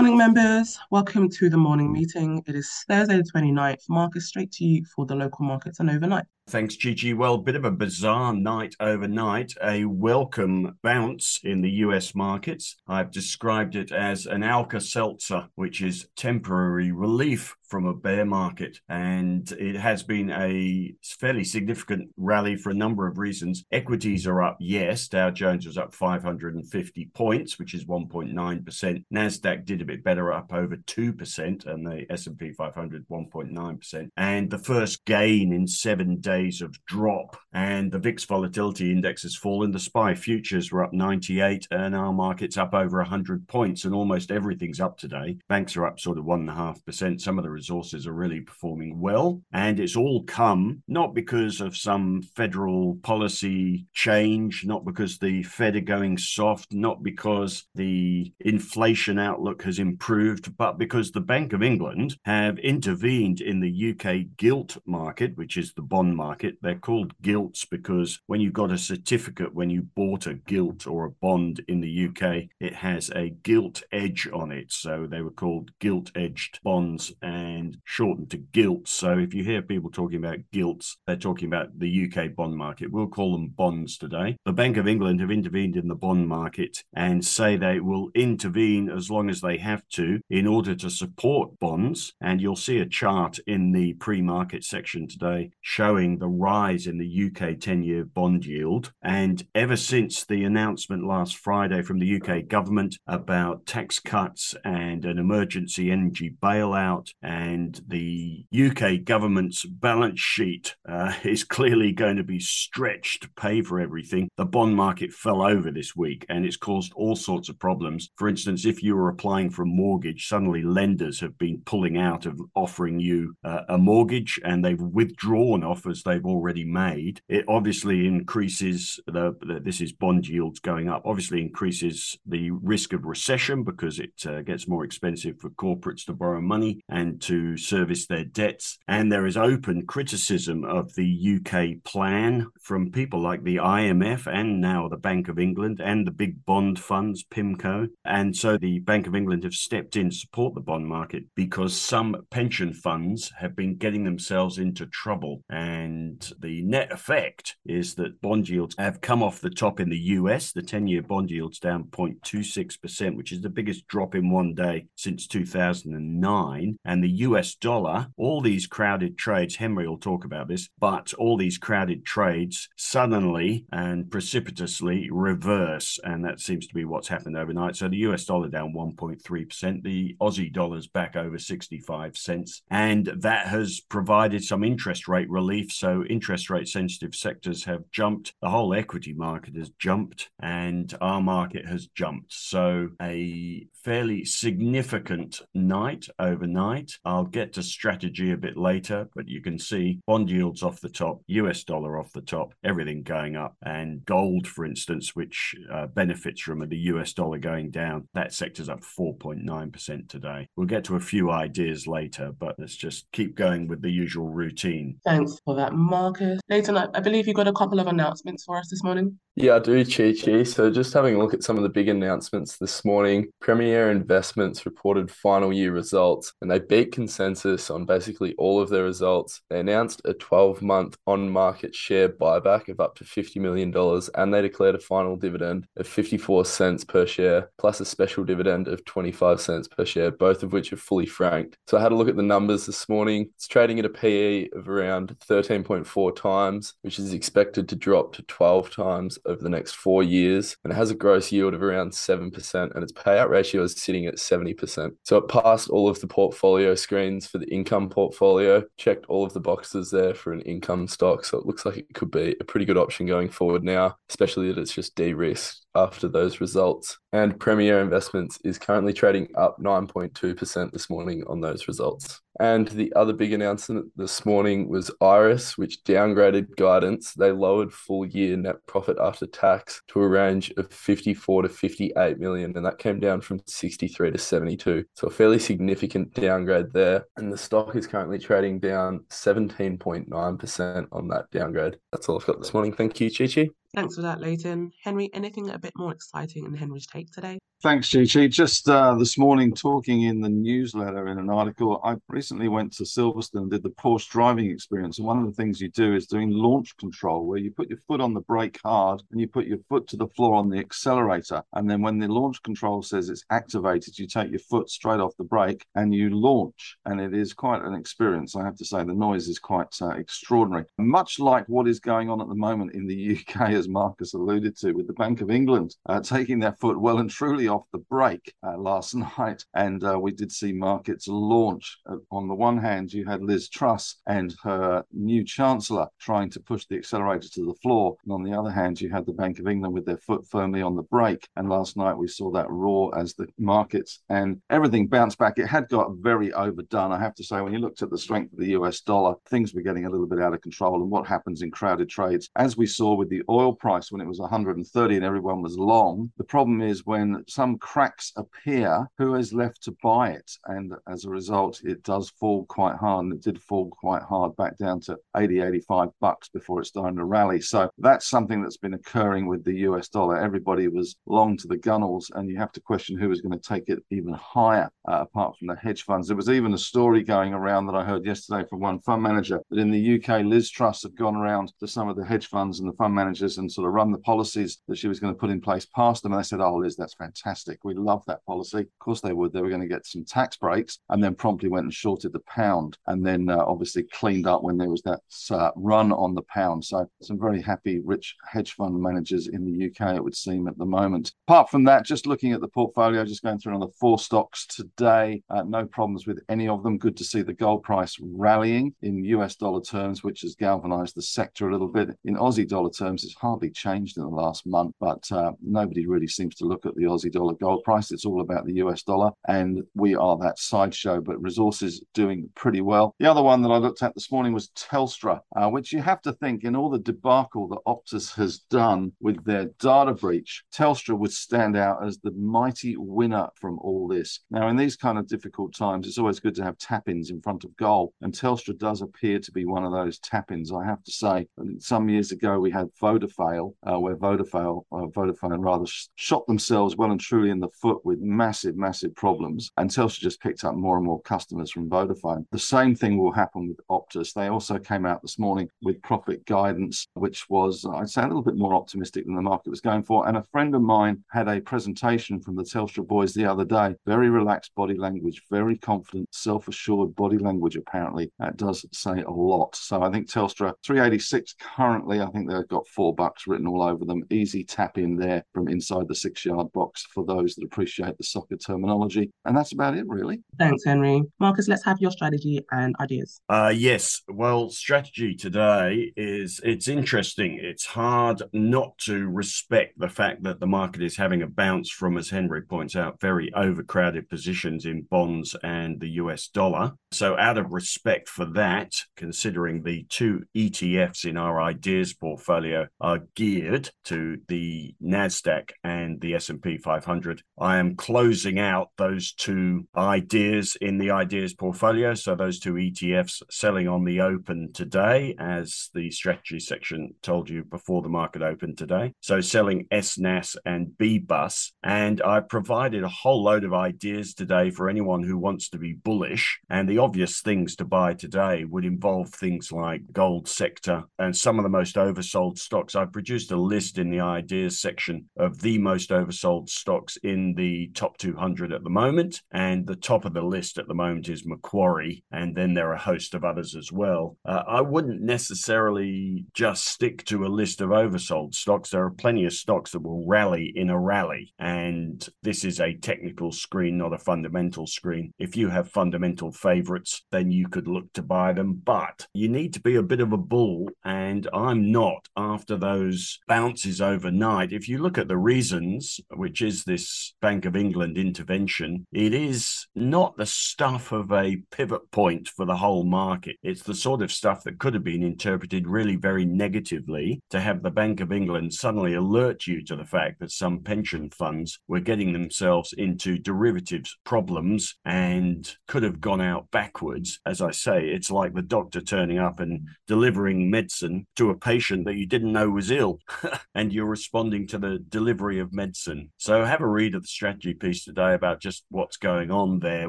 morning, members. Welcome to the morning meeting. It is Thursday, the 29th. Marcus, straight to you for the local markets and overnight. Thanks, Gigi. Well, bit of a bizarre night overnight, a welcome bounce in the US markets. I've described it as an Alka Seltzer, which is temporary relief from a bear market. And it has been a fairly significant rally for a number of reasons. Equities are up, yes. Dow Jones was up 550 points, which is 1.9%. NASDAQ did a bit better, up over 2%, and the S&P 500 1.9%. And the first gain in seven days days of drop, and the VIX volatility index has fallen. The SPI futures were up 98, and our market's up over 100 points, and almost everything's up today. Banks are up sort of 1.5%. Some of the resources are really performing well, and it's all come not because of some federal policy change, not because the Fed are going soft, not because the inflation outlook has improved, but because the Bank of England have intervened in the UK gilt market, which is the bond market market. They're called gilts because when you got a certificate, when you bought a gilt or a bond in the UK, it has a gilt edge on it. So they were called gilt edged bonds and shortened to gilts. So if you hear people talking about gilts, they're talking about the UK bond market. We'll call them bonds today. The Bank of England have intervened in the bond market and say they will intervene as long as they have to in order to support bonds. And you'll see a chart in the pre market section today showing the rise in the UK 10 year bond yield. And ever since the announcement last Friday from the UK government about tax cuts and an emergency energy bailout, and the UK government's balance sheet uh, is clearly going to be stretched to pay for everything, the bond market fell over this week and it's caused all sorts of problems. For instance, if you were applying for a mortgage, suddenly lenders have been pulling out of offering you uh, a mortgage and they've withdrawn offers they've already made, it obviously increases the, the, this is bond yields going up, obviously increases the risk of recession because it uh, gets more expensive for corporates to borrow money and to service their debts. And there is open criticism of the UK plan from people like the IMF and now the Bank of England and the big bond funds, PIMCO. And so the Bank of England have stepped in to support the bond market because some pension funds have been getting themselves into trouble and and the net effect is that bond yields have come off the top in the US. The 10 year bond yield's down 0.26%, which is the biggest drop in one day since 2009. And the US dollar, all these crowded trades, Henry will talk about this, but all these crowded trades suddenly and precipitously reverse. And that seems to be what's happened overnight. So the US dollar down 1.3%, the Aussie dollar's back over 65 cents. And that has provided some interest rate relief. So interest rate sensitive sectors have jumped. The whole equity market has jumped and our market has jumped. So a fairly significant night overnight. I'll get to strategy a bit later, but you can see bond yields off the top, US dollar off the top, everything going up. And gold, for instance, which uh, benefits from the US dollar going down, that sector's up 4.9% today. We'll get to a few ideas later, but let's just keep going with the usual routine. Thanks for that, Marcus. Leighton, I, I believe you got a couple of announcements for us this morning. Yeah, I do, Chi Chi. So just having a look at some of the big announcements this morning. Premier Investments reported final year results and they beat consensus on basically all of their results. They announced a 12 month on market share buyback of up to $50 million and they declared a final dividend of 54 cents per share plus a special dividend of 25 cents per share, both of which are fully franked. So I had a look at the numbers this morning. It's trading at a PE of around 13.4 times, which is expected to drop to 12 times over the next four years. And it has a gross yield of around 7%, and its payout ratio is sitting at 70%. So it passed all of the portfolio screens for the income portfolio, checked all of the boxes there for an income stock. So it looks like it could be a pretty good option going forward now, especially that it's just de risked after those results. And Premier Investments is currently trading up 9.2% this morning on those results. And the other big announcement this morning was IRESS, which downgraded guidance. They lowered full year net profit after tax to a range of 54 to 58 million, and that came down from 63 to 72. So a fairly significant downgrade there. And the stock is currently trading down 17.9% on that downgrade. That's all I've got this morning. Thank you, Chichi. Thanks for that, Leighton. Henry, anything a bit more exciting in Henry's take today? Thanks, Gigi. Just uh, this morning, talking in the newsletter in an article, I recently went to Silverstone and did the Porsche driving experience. And one of the things you do is doing launch control, where you put your foot on the brake hard and you put your foot to the floor on the accelerator. And then when the launch control says it's activated, you take your foot straight off the brake and you launch. And it is quite an experience. I have to say, the noise is quite uh, extraordinary. Much like what is going on at the moment in the UK, as Marcus alluded to, with the Bank of England uh, taking their foot well and truly off the brake uh, last night, and uh, we did see markets launch. Uh, on the one hand, you had Liz Truss and her new chancellor trying to push the accelerator to the floor, and on the other hand, you had the Bank of England with their foot firmly on the brake. And last night we saw that roar as the markets and everything bounced back. It had got very overdone, I have to say. When you looked at the strength of the US dollar, things were getting a little bit out of control. And what happens in crowded trades, as we saw with the oil price when it was 130 and everyone was long, the problem is when some cracks appear, who is left to buy it? And as a result, it does fall quite hard. And it did fall quite hard back down to 80, 85 bucks before it started to rally. So that's something that's been occurring with the US dollar. Everybody was long to the gunnels, and you have to question who is going to take it even higher, uh, apart from the hedge funds. There was even a story going around that I heard yesterday from one fund manager that in the UK, Liz Truss had gone around to some of the hedge funds and the fund managers and sort of run the policies that she was going to put in place past them. And they said, Oh, Liz, that's fantastic. We love that policy. Of course, they would. They were going to get some tax breaks and then promptly went and shorted the pound and then uh, obviously cleaned up when there was that uh, run on the pound. So, some very happy, rich hedge fund managers in the UK, it would seem, at the moment. Apart from that, just looking at the portfolio, just going through another four stocks today, uh, no problems with any of them. Good to see the gold price rallying in US dollar terms, which has galvanized the sector a little bit. In Aussie dollar terms, it's hardly changed in the last month, but uh, nobody really seems to look at the Aussie dollar gold price. It's all about the US dollar, and we are that sideshow. But resources doing pretty well. The other one that I looked at this morning was Telstra, uh, which you have to think in all the debacle that Optus has done with their data breach, Telstra would stand out as the mighty winner from all this. Now, in these kind of difficult times, it's always good to have tap ins in front of goal, and Telstra does appear to be one of those tap ins. I have to say, some years ago we had Vodafone, uh, where Vodafone, uh, Vodafone rather shot themselves well and truly in the foot with massive, massive problems. And Telstra just picked up more and more customers from Vodafone. The same thing will happen with Optus. They also came out this morning with profit guidance, which was, I'd say, a little bit more optimistic than the market was going for. And a friend of mine had a presentation from the Telstra boys the other day. Very relaxed body language, very confident, self assured body language, apparently. That does say a lot. So I think Telstra 386 currently, I think they've got four bucks written all over them. Easy tap in there from inside the six yard box for those that appreciate the soccer terminology. And that's about it, really. Thanks, Henry. Marcus, let's have your strategy and ideas. Uh, yes. Well, strategy today is it's interesting. It's hard not to respect the fact that the market is having a bounce from, as Henry points out, very overcrowded positions in bonds and the US dollar. So, out of respect for that, considering the two ETFs in our ideas portfolio are geared to the Nasdaq and the S&P 500, I am closing out those two ideas in the ideas portfolio. So those two ETFs selling on the open today, as the strategy section told you before the market opened today. So selling SNAS and BBUS. And I provided a whole load of ideas today for anyone who wants to be bullish. And the obvious things to buy today would involve things like gold sector and some of the most oversold stocks. I produced a list in the ideas section of the most oversold stocks in the top 200 at the moment. And the top of the list at the moment is Macquarie. And then there are a host of others as well. Uh, I wouldn't necessarily just stick to a list of oversold stocks. There are plenty of stocks that will rally in a rally. And this is a technical screen, not a fundamental screen. If you have fundamental favorites, then you could look to buy them. But you need to be a bit of a bull. And I'm not after those bounces overnight. If you look at the reasons, which is this Bank of England intervention, it is not the stuff of a pivot point for the whole market. It's the sort of stuff that could have been interpreted really very negatively to have the Bank of England suddenly alert you to the fact that some pension funds were getting themselves into derivatives problems and could have gone out backwards. As I say, it's like the doctor turning up and delivering medicine to a patient that you didn't know was was ill and you're responding to the delivery of medicine. So have a read of the strategy piece today about just what's going on there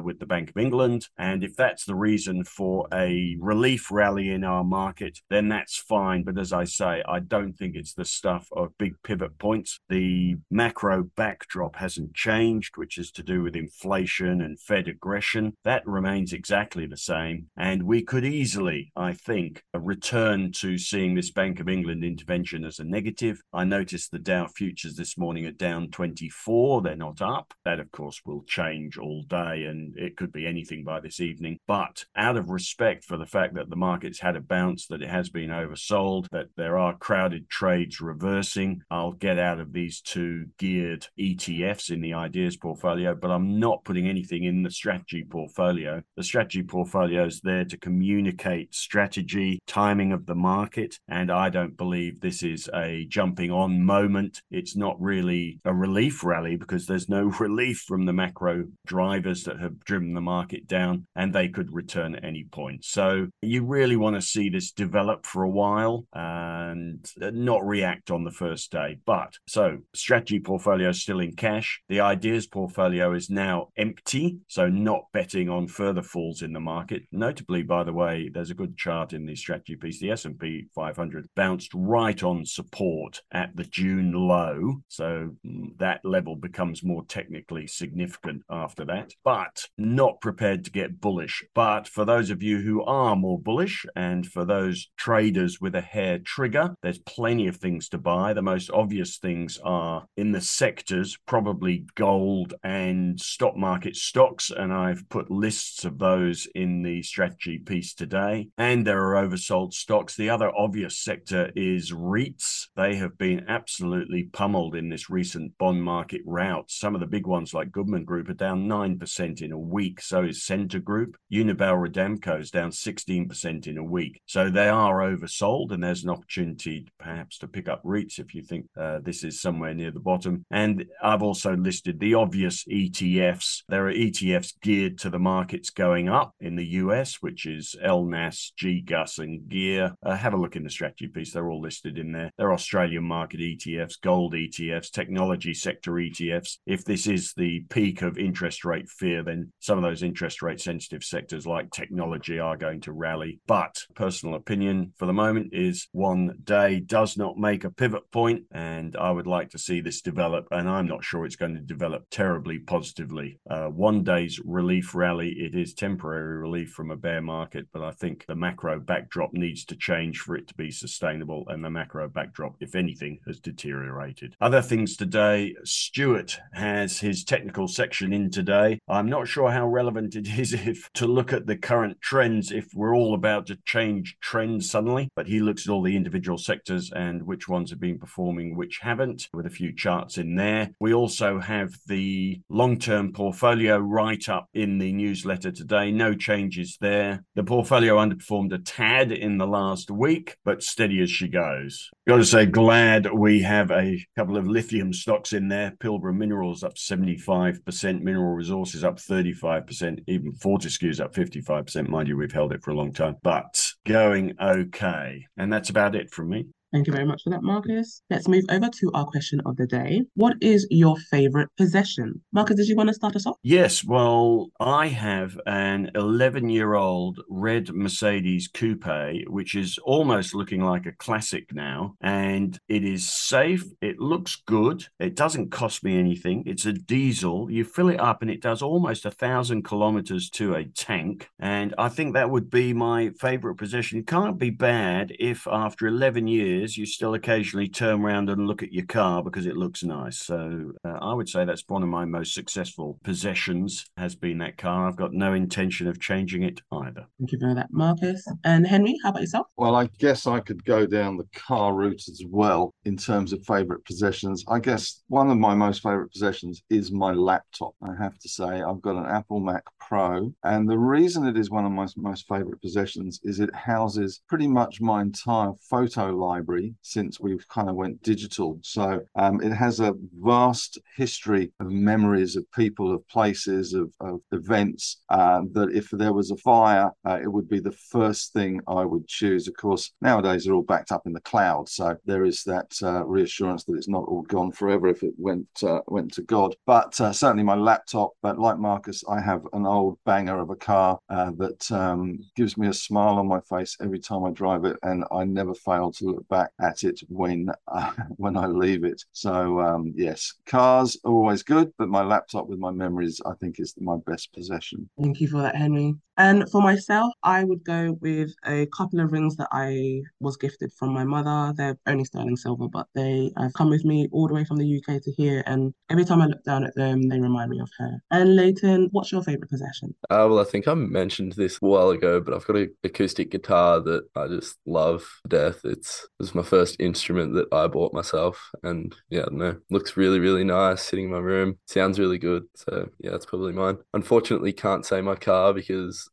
with the Bank of England. And if that's the reason for a relief rally in our market, then that's fine. But as I say, I don't think it's the stuff of big pivot points. The macro backdrop hasn't changed, which is to do with inflation and Fed aggression. That remains exactly the same. And we could easily, I think, return to seeing this Bank of England intervention as a negative. I noticed the Dow futures this morning are down 24. They're not up. That, of course, will change all day and it could be anything by this evening. But out of respect for the fact that the market's had a bounce, that it has been oversold, that there are crowded trades reversing, I'll get out of these two geared ETFs in the ideas portfolio, but I'm not putting anything in the strategy portfolio. The strategy portfolio is there to communicate strategy, timing of the market, and I don't believe this is a jumping on moment. It's not really a relief rally because there's no relief from the macro drivers that have driven the market down, and they could return at any point. So you really want to see this develop for a while and not react on the first day. But so strategy portfolio is still in cash. The ideas portfolio is now empty, so not betting on further falls in the market. Notably, by the way, there's a good chart in the strategy piece. The S&P 500 bounced right on support at the June low, so mm, that level becomes more technically significant after that. But not prepared to get bullish. But for those of you who are more bullish, and for those traders with a hair trigger, there's plenty of things to buy. The most obvious things are in the sectors, probably gold and stock market stocks. And I've put lists of those in the strategy piece today. And there are oversold stocks. The other obvious sector is REITs. They have been absolutely pummeled in this recent bond market rout. Some of the big ones like Goodman Group are down 9% in a week. So is Scentre Group. Unibail Rodamco is down 16% in a week. So they are oversold, and there's an opportunity perhaps to pick up REITs if you think uh, this is somewhere near the bottom. And I've also listed the obvious ETFs. There are ETFs geared to the markets going up in the US, which is LNAS, GGUS, and GEAR. Uh, have a look in the strategy piece. They're all listed in there. They're Australian market ETFs, gold ETFs, technology sector ETFs. If this is the peak of interest rate fear, then some of those interest rate sensitive sectors like technology are going to rally. But personal opinion for the moment is one day does not make a pivot point, and I would like to see this develop. And I'm not sure it's going to develop terribly positively. Uh, one day's relief rally, it is temporary relief from a bear market, but I think the macro backdrop needs to change for it to be sustainable. And the macro backdrop, if anything, has deteriorated. Other things today, Stuart has his technical section in today. I'm not sure how relevant it is if to look at the current trends if we're all about to change trends suddenly, but he looks at all the individual sectors and which ones have been performing, which haven't, with a few charts in there. We also have the long term portfolio write up in the newsletter today. No changes there. The portfolio underperformed a tad in the last week, but steady as she goes. Got to say, glad we have a couple of lithium stocks in there. Pilbara Minerals up 75%, Mineral Resources up 35%, even Fortescue's up 55%. Mind you, we've held it for a long time, but going okay. And that's about it from me. Thank you very much for that, Marcus. Let's move over to our question of the day. What is your favorite possession? Marcus, did you want to start us off? Yes, well, I have an 11 year old red Mercedes coupe, which is almost looking like a classic now. And it is safe. It looks good. It doesn't cost me anything. It's a diesel. You fill it up and it does almost a thousand kilometers to a tank. And I think that would be my favorite possession. It can't be bad if after 11 years, is you still occasionally turn around and look at your car because it looks nice. So uh, I would say that's one of my most successful possessions has been that car. I've got no intention of changing it either. Thank you for that, Marcus. And Henry, how about yourself? Well, I guess I could go down the car route as well in terms of favorite possessions. I guess one of my most favorite possessions is my laptop. I have to say, I've got an Apple Mac Pro, and the reason it is one of my most favorite possessions is it houses pretty much my entire photo library library since we've kind of went digital. So um, it has a vast history of memories of people, of places, of, of events. Uh, that if there was a fire, uh, it would be the first thing I would choose. Of course, nowadays they're all backed up in the cloud, so there is that uh, reassurance that it's not all gone forever if it went uh, went to God. But uh, certainly my laptop. But like Marcus, I have an old banger of a car uh, that um, gives me a smile on my face every time I drive it, and I never fail to look back at it when uh, when I leave it. So um, yes, cars are always good, but my laptop with my memories, I think, is my best possession. Thank you for that, Henry. And for myself, I would go with a couple of rings that I was gifted from my mother. They're only sterling silver, but they have come with me all the way from the UK to here. And every time I look down at them, they remind me of her. And Leighton, what's your favourite possession? Uh, well, I think I mentioned this a while ago, but I've got an acoustic guitar that I just love death. It's it was my first instrument that I bought myself, and yeah, know, looks really really nice sitting in my room. Sounds really good, so yeah, that's probably mine. Unfortunately, can't say my car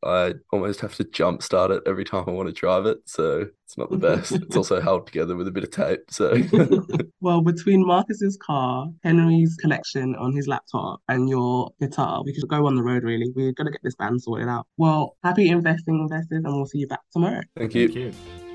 because I almost have to jump start it every time I want to drive it, so it's not the best. it's also held together with a bit of tape, so. well, between Marcus's car, Henry's collection on his laptop, and your guitar, we could go on the road. Really, we're gonna get this band sorted out. Well, happy investing, investors, and we'll see you back tomorrow. Thank you. Thank you.